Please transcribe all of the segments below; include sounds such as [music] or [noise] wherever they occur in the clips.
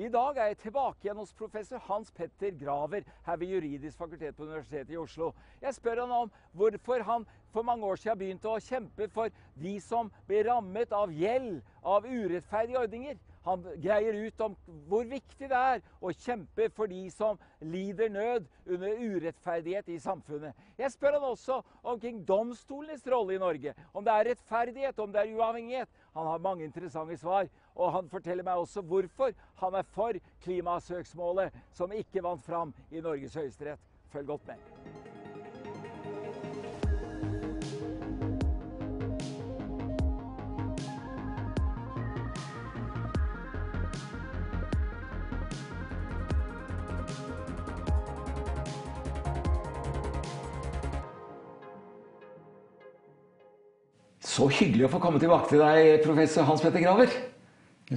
I dag er jeg tilbake igjen hos professor Hans Petter Graver her ved Juridisk fakultet på Universitetet i Oslo. Jeg spør han om hvorfor han for mange år siden begynte å kjempe for de som ble rammet av gjeld, av urettferdige ordninger. Han greier ut om hvor viktig det er å kjempe for de som lider nød under urettferdighet i samfunnet. Jeg spør han også omkring domstolenes rolle i Norge. Om det er rettferdighet, om det er uavhengighet. Han har mange interessante svar. Og han forteller meg også hvorfor han er for klimasøksmålet som ikke vant fram i Norges høyesterett. Følg godt med. Så hyggelig å få komme tilbake til deg, professor Hans Petter Graver.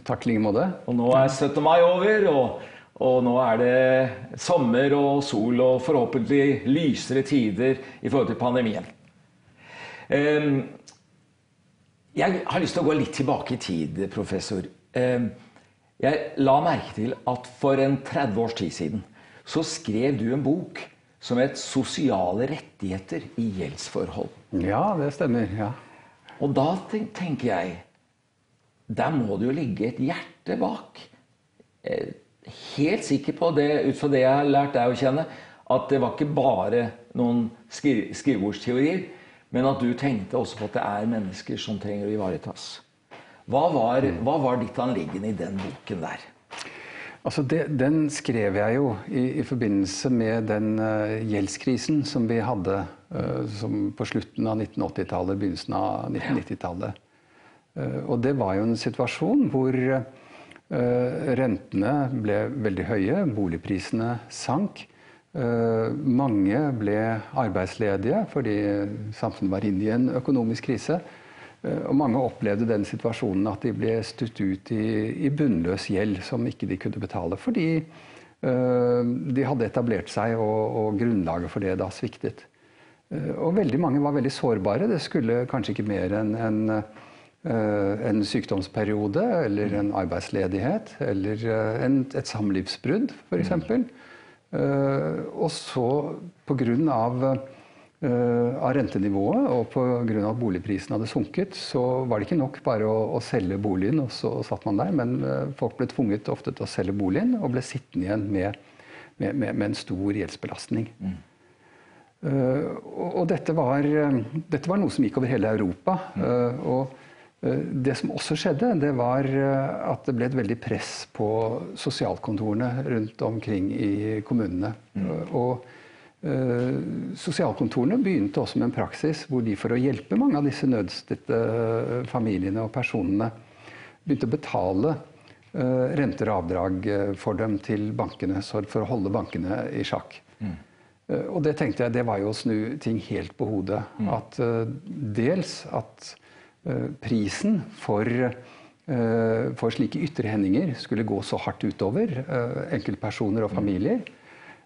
Takk i like måte. Og nå er 17. mai over, og, og, nå er det sommer og sol og forhåpentlig lysere tider i forhold til pandemien. Um, jeg har lyst til å gå litt tilbake i tid, professor. Um, jeg la merke til at for en 30 års tid siden så skrev du en bok som het 'Sosiale rettigheter i gjeldsforhold'. Ja, det stemmer. ja. Og da tenker jeg Der må det jo ligge et hjerte bak. Eh, helt sikker på det, ut fra det jeg har lært deg å kjenne, at det var ikke bare noen skri skrivebordsteorier, men at du tenkte også på at det er mennesker som trenger å ivaretas. Hva var, hva var ditt anliggende i den boken der? Altså det, Den skrev jeg jo i, i forbindelse med den uh, gjeldskrisen som vi hadde uh, som på slutten av 1980-tallet, begynnelsen av 1990-tallet. Uh, og det var jo en situasjon hvor rentene ble veldig høye, boligprisene sank. mange ble arbeidsledige fordi samfunnet var inne i en økonomisk krise. Eh, og mange opplevde den situasjonen at de ble stutt ut i, i bunnløs gjeld som ikke de kunne betale. Fordi uh, de hadde etablert seg, og, og, grunnlaget for det da sviktet. Uh, og veldig mange var veldig sårbare. Det skulle kanskje ikke mer enn en, en sykdomsperiode eller en arbeidsledighet eller en, et samlivsbrudd, f.eks. Uh, og så på grunn av Eh, av rentenivået og pga. at boligprisen hadde sunket, så var det ikke nok bare å, å selge boligen, og så satt man der. Men eh, folk ble tvunget ofte til å selge boligen og ble sittende igjen med, med, med, med en stor gjeldsbelastning. Mm. Uh, og, dette, var, dette, var, noe som gikk over hele Europa. Mm. Uh, og det som også skjedde, det var at det ble et veldig press på sosialkontorene rundt omkring i kommunene. Mm. og Eh, sosialkontorene begynte også med en praksis hvor de for å hjelpe mange av disse nødstilte eh, familiene og personene begynte å betale eh, renter og avdrag for dem til bankene for å holde bankene i sjakk. Mm. Og det tenkte jeg det var jo å snu ting helt på hodet. Mm. At dels at prisen for, for slike ytre hendinger skulle gå så hardt utover enkeltpersoner og mm. familier.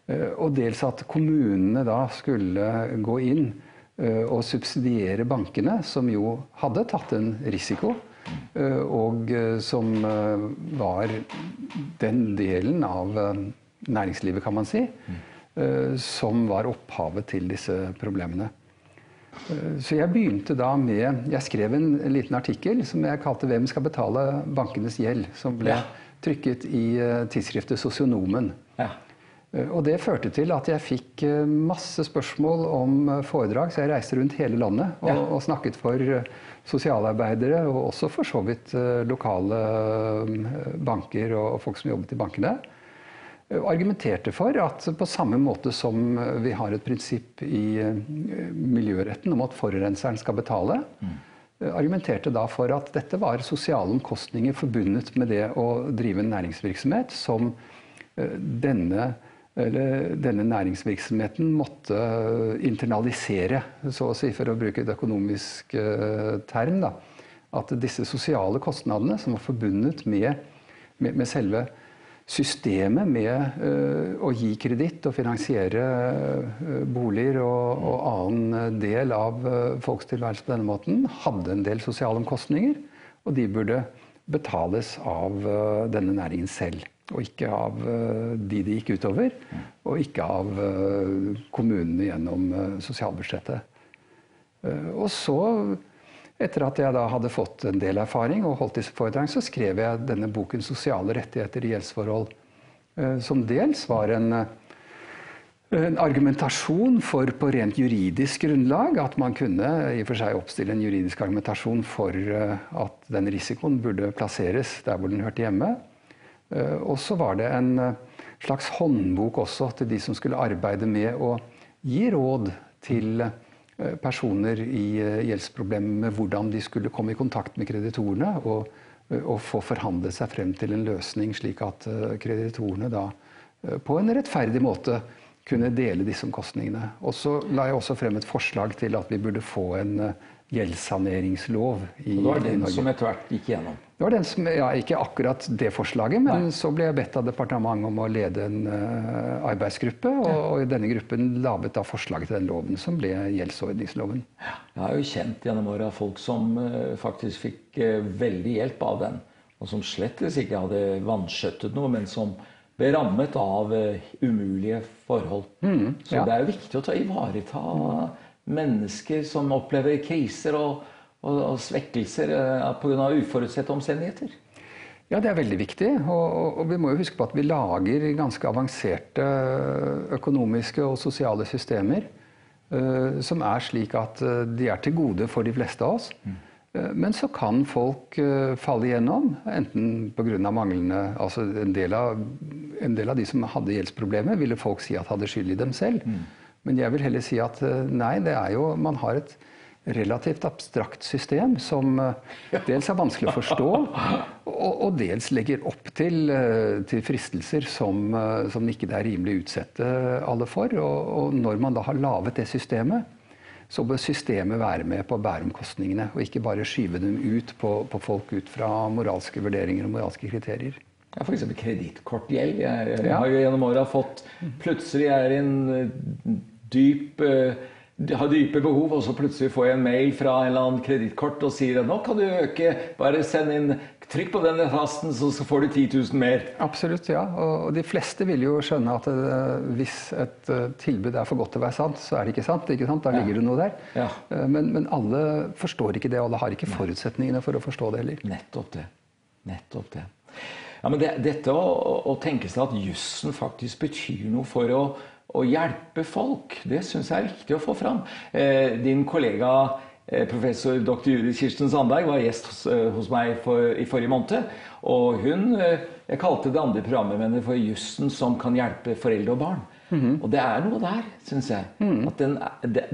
Eh, og dels at kommunene da skulle gå inn eh, og subsidiere bankene, som jo hadde tatt en risiko. Eh, og som var den delen av næringslivet, kan man si, som var opphavet til disse problemene. Så jeg begynte da med Jeg skrev en liten artikkel som jeg kalte 'Hvem skal betale bankenes gjeld?', som ble trykket i tidsskriftet Sosionomen. Ja. Eh, og det førte til at jeg fikk eh, masse spørsmål om eh, foredrag, så jeg reiste rundt hele landet og, ja. og snakket for sosialarbeidere, og også for så vidt lokale banker og folk som jobbet i bankene. Og argumenterte for at på samme måte som vi har et prinsipp i miljøretten om at forurenseren skal betale, mm. argumenterte da for at dette var sosiale omkostninger forbundet med det å drive en næringsvirksomhet som denne denne næringsvirksomheten måtte internalisere, så å si, for å bruke et økonomisk uh, term, da, at disse sosiale kostnadene som var forbundet med, med, med selve systemet med uh, å gi kreditt og finansiere uh, boliger og, og, annen del av folks tilværelse på denne måten, hadde en del sosiale omkostninger, og de burde betales av denne næringen selv. Og ikke av de det gikk utover, og ikke av kommunene gjennom sosialbudsjettet. Og så, etter at jeg da hadde fått en del erfaring og holdt disse foredragene, så skrev jeg denne boken 'Sosiale rettigheter i gjeldsforhold', som dels var en en argumentasjon for på rent juridisk grunnlag at man kunne i og for seg oppstille en juridisk argumentasjon for eh, at den risikoen burde plasseres der hvor den hørte hjemme. Eh, og så var det en eh, slags håndbok også til de som skulle arbeide med å gi råd til personer i gjeldsproblemer med hvordan de skulle komme i kontakt med kreditorene og, og få forhandlet seg frem til en løsning, slik at kreditorene da på en rettferdig måte kunne dele disse omkostningene. Og så la jeg også frem et forslag til at vi burde få en eh, gjeldssaneringslov i, Norge. det var den som etter hvert gikk gjennom? Det var den som, ja, Ikke akkurat det forslaget, men Nei. så ble jeg bedt av departementet om å lede en uh, arbeidsgruppe. Og, ja. og, denne gruppen laget da forslaget til den loven, som ble gjeldsordningsloven. Ja. Jeg har jo kjent gjennom åra folk som uh, faktisk fikk uh, veldig hjelp av den. Og som slettes ikke hadde vanskjøttet noe, men som ble rammet av umulige forhold. Mm, ja. Så det er jo viktig å ta ivareta mennesker som opplever kriser og, og, og svekkelser uh, pga. uforutsette omstendigheter. Ja, det er veldig viktig. Og, og, vi må jo huske på at vi lager ganske avanserte økonomiske og sosiale systemer uh, som er slik at de er til gode for de fleste av oss. Mm. Uh, men så kan folk uh, falle igjennom, enten pga. manglende altså en del, av, en del, av, de som hadde gjeldsproblemer, ville folk si at hadde skyld i dem selv. Mm. Men jeg vil heller si at eh, nei, det er jo Man har et relativt abstrakt system som dels er vanskelig å forstå, og, og dels legger opp til, til fristelser som, som ikke det er rimelig å utsette alle for. Og, og når man da har laget det systemet, så bør systemet være med på å bære omkostningene, og ikke bare skyve dem ut på, på folk ut fra moralske vurderinger og moralske kriterier. Ja, F.eks. kredittkortgjeld. Jeg, jeg har jo gjennom åra fått Plutselig er i en eh, dyp uh, har dype behov, og så plutselig får jeg en mail fra en eller annen kredittkort og sier at nå kan du øke, bare send inn Trykk på denne tasten, så får du 10 000 mer. Absolutt, ja. Og de fleste vil jo skjønne at eh, hvis et uh, tilbud er for godt til å være sant, så er det ikke sant. ikke sant? Da ligger ja. det noe der. Ja. Men, men, alle forstår ikke det, og alle har ikke forutsetningene for å forstå det heller. Nettopp det. Nettopp det. Ja, men det, dette å, å, tenke seg at jussen faktisk betyr noe for å å hjelpe folk. Det syns jeg er viktig å få fram. Eh, din kollega eh, professor dr. Juri Kirsten Sandberg var gjest hos, eh, hos meg for, i forrige måned. Og hun Jeg kalte det andre programmet hennes for 'Jussen som kan hjelpe foreldre og barn'. Mm -hmm. Og det er noe der, syns jeg. Mm. At den,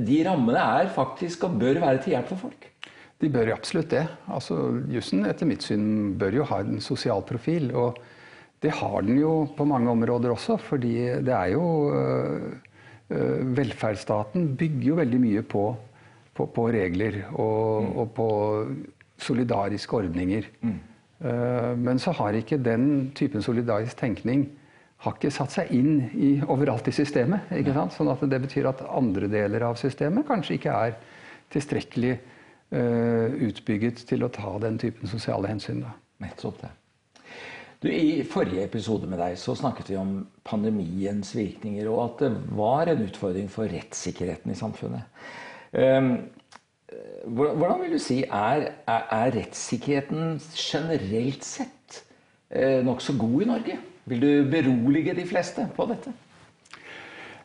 de rammene er faktisk og bør være til hjelp for folk. De bør jo absolutt det. Altså, Jussen etter mitt syn bør jo ha en sosial profil. og det har den jo på mange områder også, fordi det er jo øh, øh, Velferdsstaten bygger jo veldig mye på, på, på regler og, mm. og, på solidariske ordninger. Mm. Uh, men så har ikke den typen solidarisk tenkning har ikke satt seg inn i, overalt i systemet. ikke sant? Sånn at det betyr at andre deler av systemet kanskje ikke er tilstrekkelig uh, utbygget til å ta den typen sosiale hensyn. Da. Nettopp det. Du, I forrige episode med deg så snakket vi om pandemiens virkninger, og at det var en utfordring for rettssikkerheten i samfunnet. Um, hvordan vil du si er, er, er rettssikkerheten generelt sett eh, nokså god i Norge? Vil du berolige de fleste på dette?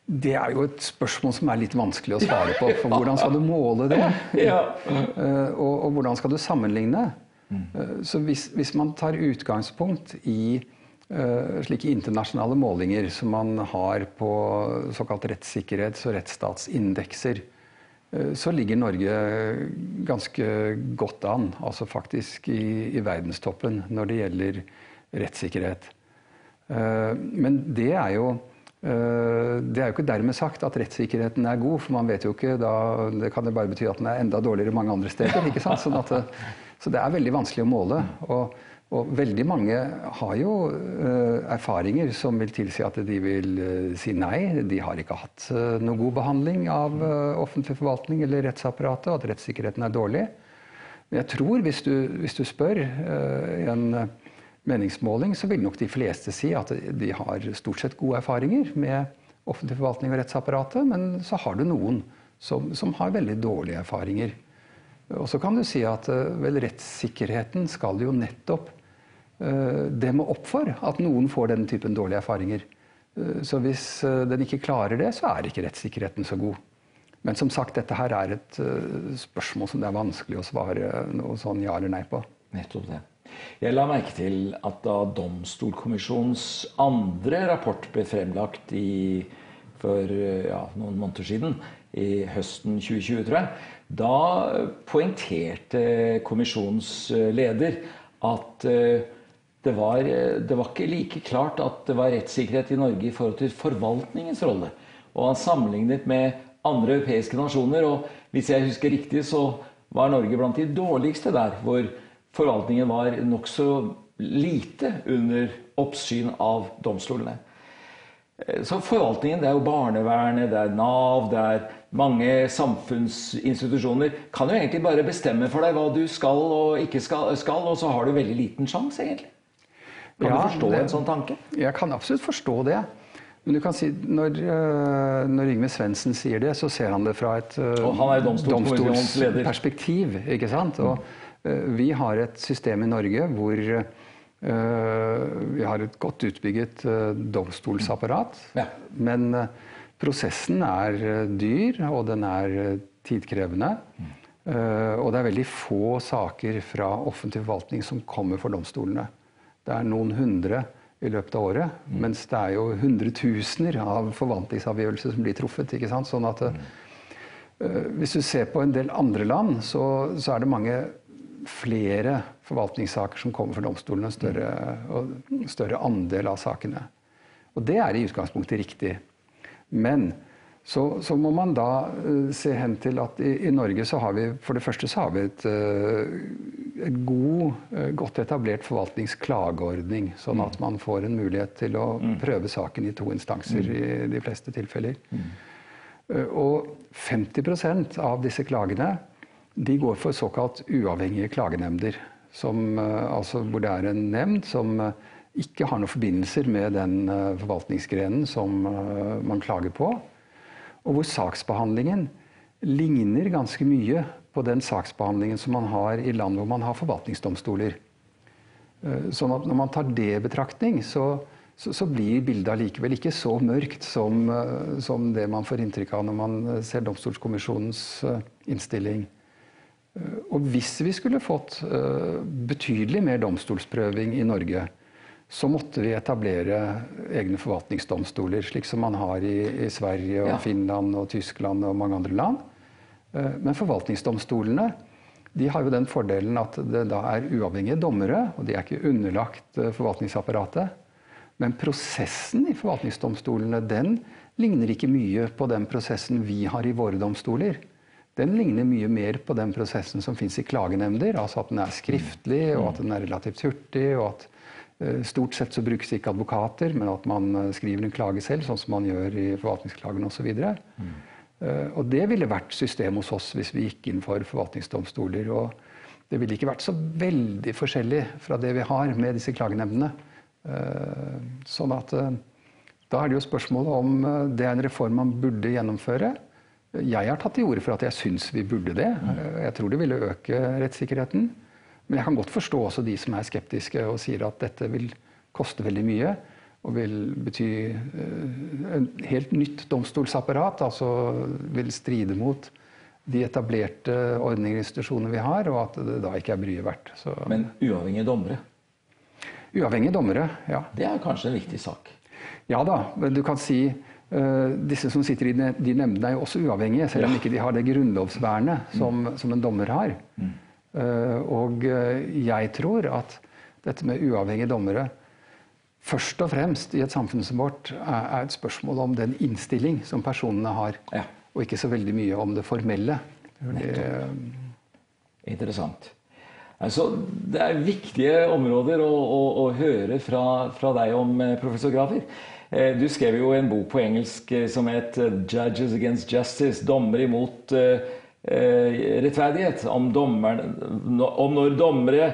Det er jo et spørsmål som er litt vanskelig å svare på. For [laughs] hvordan skal du måle det? Ja. Uh, og, og, hvordan skal du sammenligne? Mm. Så hvis, hvis, man tar utgangspunkt i uh, slike internasjonale målinger som man har på såkalt rettssikkerhets- og rettsstatsindekser, uh, så ligger Norge ganske godt an, altså faktisk i, i verdenstoppen når det gjelder rettssikkerhet. Uh, men det er jo det er jo ikke dermed sagt at rettssikkerheten er god, for man vet jo ikke da, Det kan jo bare bety at den er enda dårligere mange andre steder. ikke sant? Sånn at så det er veldig vanskelig å måle. Og, og veldig mange har jo uh, erfaringer som vil tilsi at de vil uh, si nei. De har ikke hatt uh, noe god behandling av offentlig forvaltning eller rettsapparatet, og at rettssikkerheten er dårlig. Men jeg tror, hvis du, hvis du spør en meningsmåling så vil nok de fleste si at de har stort sett gode erfaringer med offentlig forvaltning og rettsapparatet, men så har du noen som, som har veldig dårlige erfaringer. Og så kan du si at vel, rettssikkerheten skal jo nettopp uh, demme opp for at noen får den typen dårlige erfaringer. Uh, så hvis den ikke klarer det, så er ikke rettssikkerheten så god. Men som sagt, dette her er et spørsmål som det er vanskelig å svare noe sånn ja eller nei på. Nettopp det. Jeg la merke til at da Domstolkommisjonens andre rapport ble fremlagt i, for ja, noen måneder siden, i høsten 2020, tror jeg, da poengterte kommisjonens leder at eh, det var, det var, ikke like klart at det var rettssikkerhet i Norge i forhold til forvaltningens rolle. Og han sammenlignet med andre europeiske nasjoner, og hvis jeg husker riktig, så var Norge blant de dårligste der, hvor forvaltningen var nokså lite under oppsyn av domstolene. Eh, så forvaltningen, det er jo barnevernet, det er Nav, det er mange samfunnsinstitusjoner, kan jo egentlig bare bestemme for deg hva du skal og ikke skal, skal og så har du veldig liten sjanse, egentlig. Kan ja, du forstå det, en sånn tanke? Jeg kan absolutt forstå det. Men du kan si, når, eh, når Yngve Svendsen sier det, så ser han det fra et domstolsperspektiv. domstolsperspektiv. ikke sant? Og vi har et system i Norge hvor vi har et godt utbygget domstolsapparat. Ja. Men Prosessen er eh, dyr, og den er eh, tidkrevende. Mm. Og det er veldig få saker fra offentlig forvaltning som kommer for domstolene. Det er noen hundre i løpet av året, mm. mens det er jo hundretusener av forvaltningsavgjørelser som blir truffet. ikke sant? Sånn at mm. Hvis du ser på en del andre land, så, så, er det mange flere forvaltningssaker som kommer for domstolene. En større, større andel av sakene. Og det er i utgangspunktet riktig. Men så, så, må man da uh, se hen til at i, i, Norge så har vi for det første så har vi et, uh, et god, uh, godt etablert forvaltningsklageordning. Sånn at mm. man får en mulighet til å mm. prøve saken i to instanser mm. i de fleste tilfeller. Og 50% av disse klagene de går for såkalt uavhengige klagenemnder. Som, altså hvor det er en nemnd som ikke har noen forbindelser med den eh, forvaltningsgrenen som eh, man klager på. Og hvor saksbehandlingen ligner ganske mye på den saksbehandlingen som man har i land hvor man har forvaltningsdomstoler. Eh, sånn at når man tar det i betraktning, så, så, så, blir bildet allikevel ikke så mørkt som, som, det man får inntrykk av når man ser Domstolskommisjonens innstilling. Og hvis vi skulle fått betydelig mer domstolsprøving i Norge, så måtte vi etablere egne forvaltningsdomstoler, slik som man har i, i Sverige, og ja. Finland, og Tyskland og mange andre land. Eh, men forvaltningsdomstolene de har jo den fordelen at det da er uavhengige dommere, og de er ikke underlagt eh, forvaltningsapparatet. Men prosessen i forvaltningsdomstolene den ligner ikke mye på den prosessen vi har i våre domstoler. Den ligner mye mer på den prosessen som fins i klagenemnder. Altså at den er skriftlig, og at den er relativt hurtig. og at Eh, stort sett så brukes ikke advokater, men at man eh, skriver en klage selv, sånn som man gjør i forvaltningsklagene osv. Mm. Eh, og det ville vært systemet hos oss hvis vi gikk inn for forvaltningsdomstoler. Og det ville ikke vært så veldig forskjellig fra det vi har med disse klagenemndene. Sånn at da er det jo spørsmålet om det er en reform man burde gjennomføre. Jeg har tatt til orde for at jeg syns vi burde det. Mm. Jeg tror det ville øke rettssikkerheten. Men jeg kan godt forstå også de som er skeptiske og sier at dette vil koste veldig mye. Og vil bety uh, en helt nytt domstolsapparat. Altså vil stride mot de etablerte ordninger og institusjoner vi har, og at det da ikke er bryet verdt. Så, Men uavhengige dommere? Uavhengige dommere, ja. Det er kanskje en viktig sak? Ja da. Men du kan si disse som sitter i de nemndene, er jo også uavhengige, selv om ikke de har det grunnlovsvernet som, mm. som en dommer har. Mm. Eh, og eh, jeg tror at dette med uavhengige dommere først og fremst i et samfunn som vårt er et spørsmål om den innstilling som personene har, ja. og ikke så veldig mye om det formelle. Det, Interessant. Altså, det er viktige områder å, å, å høre fra, fra, deg om, eh, professor Grafer. Du skrev jo en bok på engelsk som het 'Judges Against Justice'. Dommer imot eh, rettferdighet. Om, dommer, om, når dommere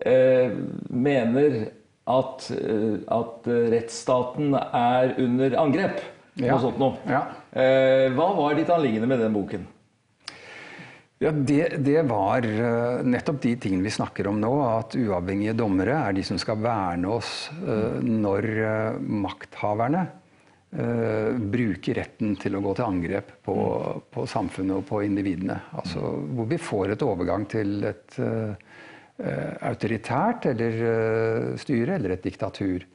eh, mener at, eh, at rettsstaten er under angrep. Ja. Noe sånt noe. Ja. Eh, hva var ditt anliggende med den boken? Ja, det, det, var uh, nettopp de tingene vi snakker om nå. At uavhengige dommere er de som skal verne oss uh, når uh, makthaverne bruker retten til å gå til angrep på, på, samfunnet og på individene. Altså hvor vi får et overgang til et autoritært eller styre eller et diktatur.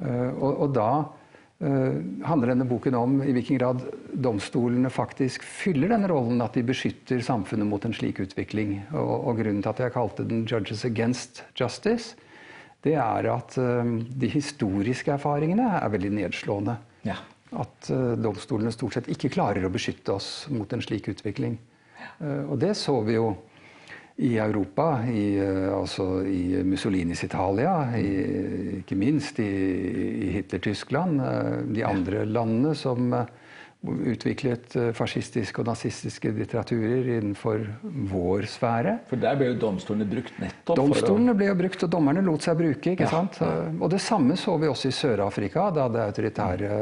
Og, og da Eh, handler denne boken om i hvilken grad domstolene faktisk fyller denne rollen, at de beskytter samfunnet mot en slik utvikling. Og, og grunnen til at jeg kalte den 'Judges Against Justice', det er at uh, de historiske erfaringene er veldig nedslående. Ja. At uh, domstolene stort sett ikke klarer å beskytte oss mot en slik utvikling. Og det så vi jo i Europa, i, eh, altså i Mussolinis Italia, i, ikke minst i, i Hitler-Tyskland. Eh, de andre landene som eh, utviklet fascistiske og nazistiske litteraturer innenfor vår sfære. For der ble jo domstolene brukt nettopp Domstolene ble jo brukt, og dommerne lot seg bruke. ikke ja, sant? Og det samme så vi også i Sør-Afrika, da det autoritære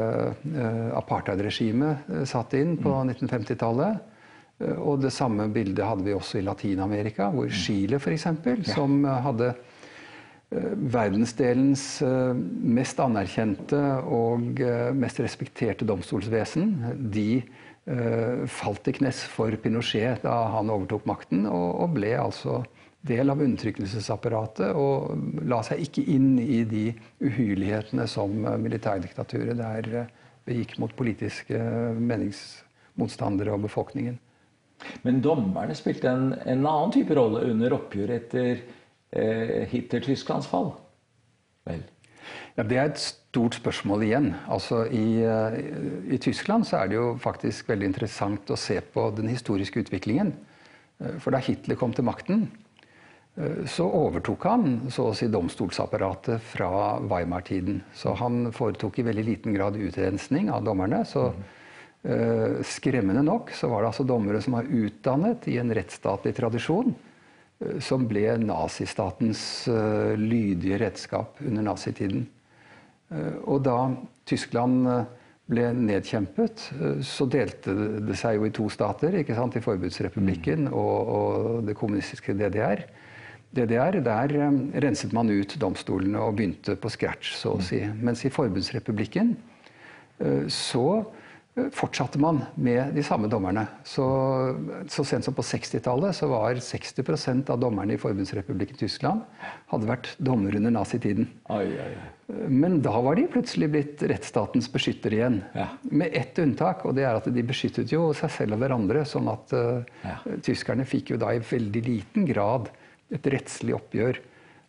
apartheidregimet satt inn på mm. 1950-tallet. Eh, og det samme bildet hadde vi også i Latin-Amerika, hvor mm. Chile f.eks., som eh, hadde eh, verdensdelens mest anerkjente og mest respekterte domstolsvesen, de falt i knes for Pinochet da han overtok makten, og ble altså del av undertrykkelsesapparatet og la seg ikke inn i de uhyrlighetene som militærdiktaturet der begikk mot politiske meningsmotstandere og befolkningen. Men dommerne spilte en, en annen type rolle under oppgjøret etter eh, Hitler-Tysklands fall? Vel? Ja, Det er et stort spørsmål igjen. Altså, i, eh, i, Tyskland så er det jo faktisk veldig interessant å se på den historiske utviklingen. Eh, for da Hitler kom til makten, eh, så overtok han så å si domstolsapparatet fra Weimar-tiden. Så han foretok i veldig liten grad utrensning av dommerne. så mm. Eh, skremmende nok så var det altså dommere som var utdannet i en rettsstatlig tradisjon, eh, som ble nazistatens eh, lydige redskap under nazitiden. Og da Tyskland ble nedkjempet, så delte det seg jo i to stater. ikke sant, I Forbudsrepublikken mm. og, og, det kommunistiske DDR. DDR, Der renset man ut domstolene og begynte på scratch, så å mm. si. Mens i Forbudsrepublikken så fortsatte man med de samme dommerne. Så, så sent som på 60-tallet så var 60% av dommerne i Forbundsrepublikken Tyskland hadde vært dommer under nazitiden. Oi, oi, oi. Men da var de plutselig blitt rettsstatens beskyttere igjen. Ja. Med ett unntak, og det er at de beskyttet jo seg selv og hverandre. Sånn at uh, ja. tyskerne fikk jo da i veldig liten grad et rettslig oppgjør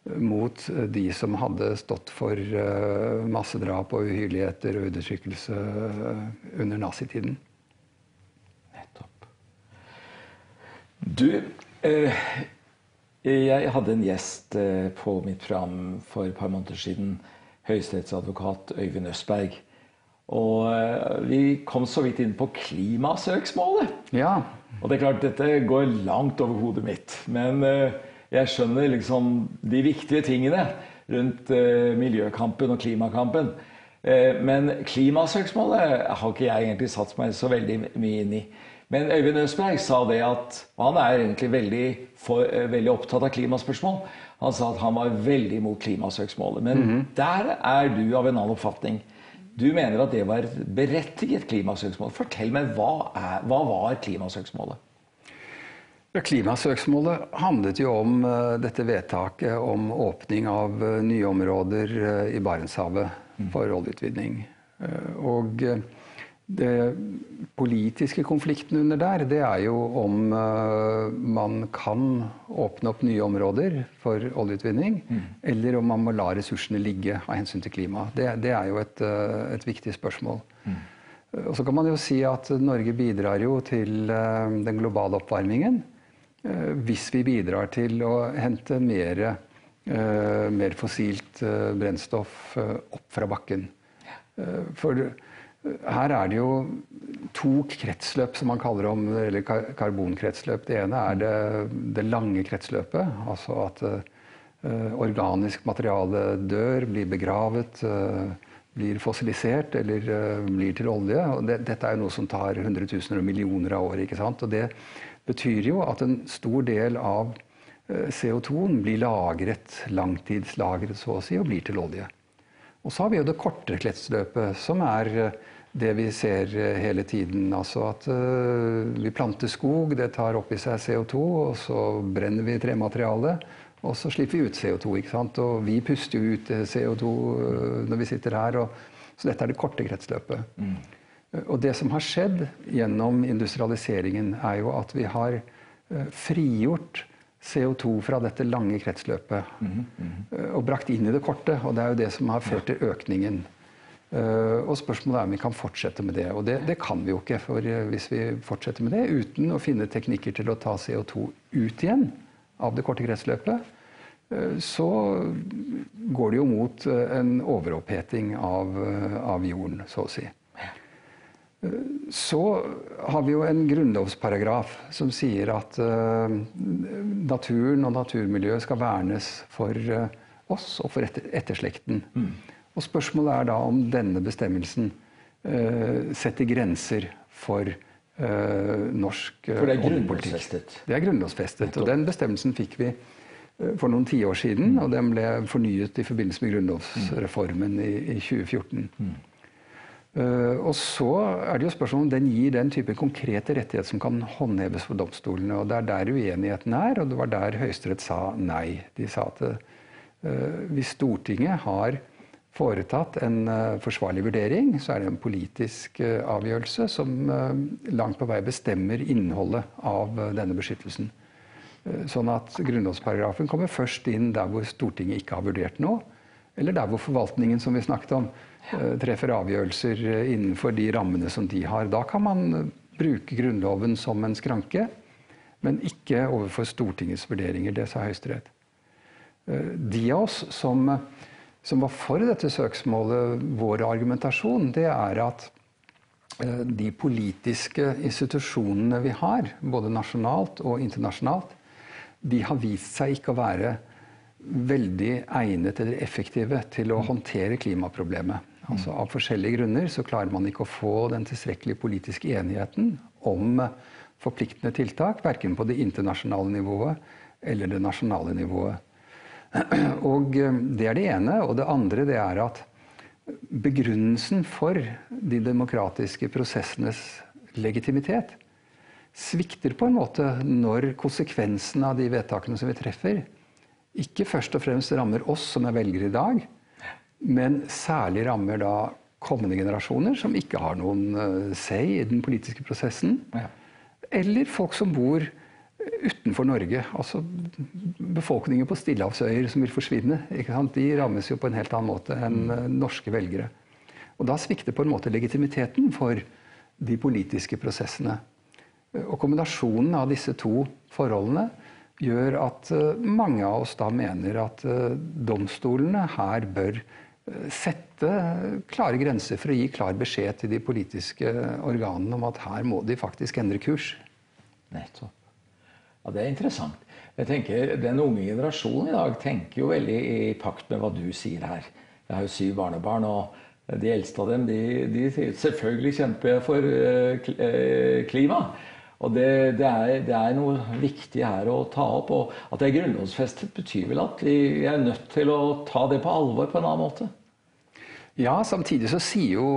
mot de som hadde stått for uh, massedrap og uhyrligheter og undertrykkelse uh, under nazitiden. Nettopp. Du, jeg hadde en gjest på mitt program for et par måneder siden. Høyesterettsadvokat Øyvind Østberg. Og vi kom så vidt inn på klimasøksmålet. Ja. Og det er klart, dette går langt over hodet mitt. Men jeg skjønner liksom de viktige tingene rundt eh, miljøkampen og klimakampen. Eh, men klimasøksmålet har ikke jeg egentlig satt meg så veldig mye inn i. Men Øyvind Østberg sa det at Han er egentlig veldig, for, eh, veldig opptatt av klimaspørsmål. Han sa at han var veldig imot klimasøksmålet. Men mm -hmm. der er du av en annen oppfatning. Du mener at det var et berettiget klimasøksmål. Fortell meg, hva, er, hva var klimasøksmålet? Klimasøksmålet handlet jo om uh, dette vedtaket om åpning av uh, nye områder uh, i Barentshavet mm. for oljeutvinning. og det politiske konflikten under der, det er jo om man kan åpne opp nye områder for oljeutvinning, mm. eller om man må la ressursene ligge av hensyn til klimaet. Det, det, er jo et, et viktig spørsmål. Mm. Og så kan man jo si at Norge bidrar jo til den globale oppvarmingen. Eh, hvis vi bidrar til å hente mer, eh, mer fossilt eh, brennstoff opp fra bakken. For her er det jo to kretsløp som man kaller om, eller karbonkretsløp. Det ene er det, det lange kretsløpet. Altså at organisk materiale dør, blir begravet, blir fossilisert eller blir til olje. Og det, dette er jo noe som tar hundretusener og millioner av år. ikke sant? Og det betyr jo at en stor del av CO2-en blir lagret, langtidslagret så å si, og blir til olje. Og så har vi jo det kortere kretsløpet, som er det vi ser hele tiden. Altså at vi planter skog, det tar opp i seg CO2, og så brenner vi trematerialet. Og så slipper vi ut CO2. ikke sant? Og vi puster jo ut CO2 når vi sitter her. Og, så dette er det korte kretsløpet. Mm. Og det som har skjedd gjennom industrialiseringen, er jo at vi har frigjort CO2 fra dette lange kretsløpet mm -hmm. og brakt inn i det korte. Og det er jo det som har ført til økningen. Uh, og spørsmålet er om vi kan fortsette med det. Og det, det, kan vi jo ikke. For hvis vi fortsetter med det uten å finne teknikker til å ta CO2 ut igjen av det korte kretsløpet, så går det jo mot en overoppheting av, av jorden, så å si. Så har vi jo en grunnlovsparagraf som sier at uh, naturen og naturmiljøet skal vernes for uh, oss og for etterslekten. Mm. Og spørsmålet er da om denne bestemmelsen uh, setter grenser for norsk For det er grunnlovsfestet? Det er grunnlovsfestet. Og den bestemmelsen fikk vi for noen tiår siden, og den ble fornyet i forbindelse med grunnlovsreformen i 2014. Uh, og så er det jo spørsmål om den gir den type konkrete rettigheter som kan håndheves for domstolene. og Det er der uenigheten er, og det var der Høyesterett sa nei. De sa at uh, hvis Stortinget har foretatt en uh, forsvarlig vurdering, så er det en politisk avgjørelse som langt på vei bestemmer innholdet av denne beskyttelsen. Sånn at grunnlovsparagrafen kommer først inn der hvor Stortinget ikke har vurdert noe, eller der hvor forvaltningen, som vi snakket om, Eh, treffer avgjørelser eh, innenfor de rammene som de har. Da kan man eh, bruke Grunnloven som en skranke, men ikke overfor Stortingets vurderinger. Det sa Høyesterett. De av oss som, som, var for dette søksmålet, vår argumentasjon, det er at de politiske institusjonene vi har, både nasjonalt og internasjonalt, de har vist seg ikke å være veldig egnet eller effektive til å håndtere klimaproblemet. Altså Av forskjellige grunner så klarer man ikke å få den tilstrekkelige politiske enigheten om forpliktende tiltak, verken på det internasjonale nivået eller det nasjonale nivået. [clears throat] Og eh, Det er det ene. Og det andre det er at begrunnelsen for de demokratiske prosessenes legitimitet svikter på en måte når konsekvensen av de vedtakene som vi treffer, ikke først og fremst rammer oss som er velgere i dag, men særlig rammer da kommende generasjoner som ikke har noen uh, say i den politiske prosessen. Ja. Eller folk som bor utenfor Norge. Altså befolkningen på stillehavsøyer som vil forsvinne. De rammes jo på en helt annen måte enn uh, norske velgere. Og da svikter på en måte legitimiteten for de politiske prosessene. Og kombinasjonen av disse to forholdene gjør at mange av oss da mener at domstolene her bør sette klare grenser for å gi klar beskjed til de politiske organene om at her må de faktisk endre kurs. Nettopp. Ja, Det er interessant. Jeg tenker, Den unge generasjonen i dag tenker jo veldig i pakt med hva du sier her. Jeg har jo syv barnebarn, og de eldste av dem de, de sier selvfølgelig kjemper jeg for eh, eh, klima. Og det, det, er, det, er, noe viktig her å ta opp. Og at det er grunnlovsfestet, betyr vel at vi er nødt til å ta det på alvor på en annen måte? Ja, samtidig så sier jo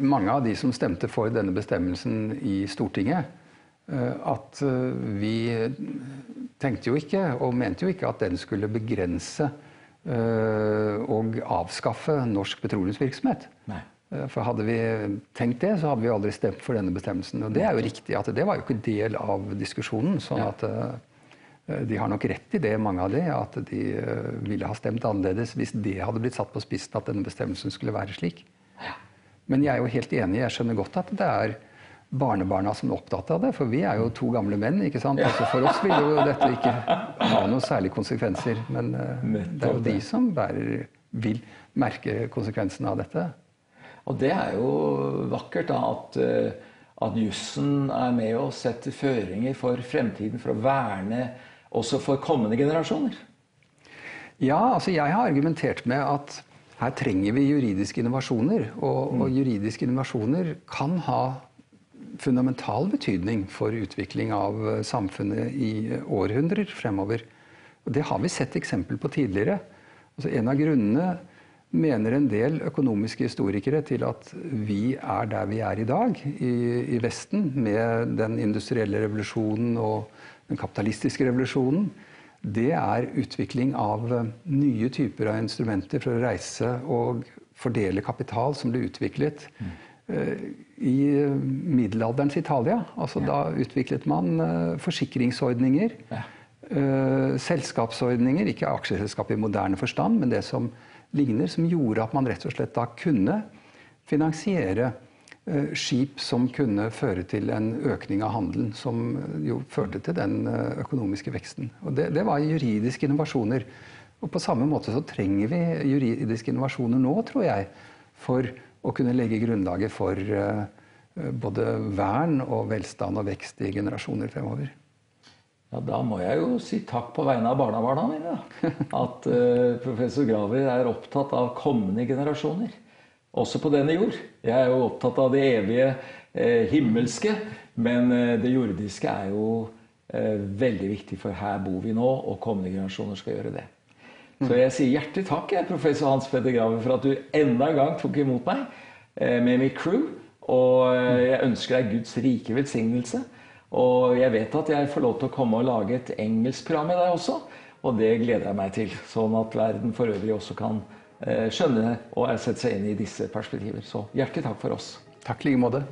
mange av de som stemte for denne bestemmelsen i Stortinget, eh, at eh, vi tenkte jo ikke, og mente jo ikke, at den skulle begrense eh, og avskaffe norsk petroleumsvirksomhet. Nei. Eh, for hadde vi tenkt det, så hadde vi aldri stemt for denne bestemmelsen. Og det er jo riktig at det var jo ikke del av diskusjonen. sånn at uh, de har nok rett i det, mange av de, at de ville ha stemt annerledes hvis det hadde blitt satt på spissen at denne bestemmelsen skulle være slik. Men jeg er jo helt enig, jeg skjønner godt at det er barnebarna som er opptatt av det. For vi er jo to gamle menn. ikke sant? Altså For oss vil jo dette ikke ha noen særlige konsekvenser. Men det er jo de som bærer, vil merke konsekvensene av dette. Og det er jo vakkert da, at, eh, at jussen er med og setter føringer for fremtiden, for å verne også for kommende generasjoner. Ja, altså jeg har argumentert med at her trenger vi juridiske innovasjoner. Og, mm. og juridiske innovasjoner kan ha fundamental betydning for utvikling av eh, samfunnet i århundrer fremover. Og det har vi sett eksempel på tidligere. Altså en av grunnene mener en del økonomiske historikere til at vi er der vi er i dag i, i Vesten, med den industrielle revolusjonen og den kapitalistiske revolusjonen, det er utvikling av eh, nye typer av instrumenter for å reise og fordele kapital som ble utviklet mm. i eh, middelalderens Italia. Altså, ja. Da utviklet man forsikringsordninger, ja. selskapsordninger, ikke aksjeselskap i moderne forstand, men det som ligner, som gjorde at man rett og slett da kunne finansiere eh, skip som kunne føre til en økning av handelen, som jo førte til den eh, økonomiske veksten. Og det, det var juridiske innovasjoner. Og på samme måte så trenger vi juridiske innovasjoner nå, tror jeg, for å kunne legge grunnlaget for eh, både vern og velstand og vekst i generasjoner fremover. Ja, Da må jeg jo si takk på vegne av barnebarna mine. At uh, professor Graver er opptatt av kommende generasjoner. Også på denne jord. Jeg er jo opptatt av det evige uh, himmelske. Men uh, det jordiske er jo veldig viktig, for her bor vi nå, og kommende generasjoner skal gjøre det. Så jeg sier hjertelig takk, jeg, professor Hans Petter Graver, for at du enda en gang tok imot meg med mitt crew. Og jeg ønsker deg Guds rike velsignelse. Og jeg vet at jeg får lov til å komme og lage et engelskprogram i deg også. Og det gleder jeg meg til. Sånn at verden for øvrig også kan eh, skjønne og sette seg inn i disse perspektiver. Så hjertelig takk for oss. Takk i like måte.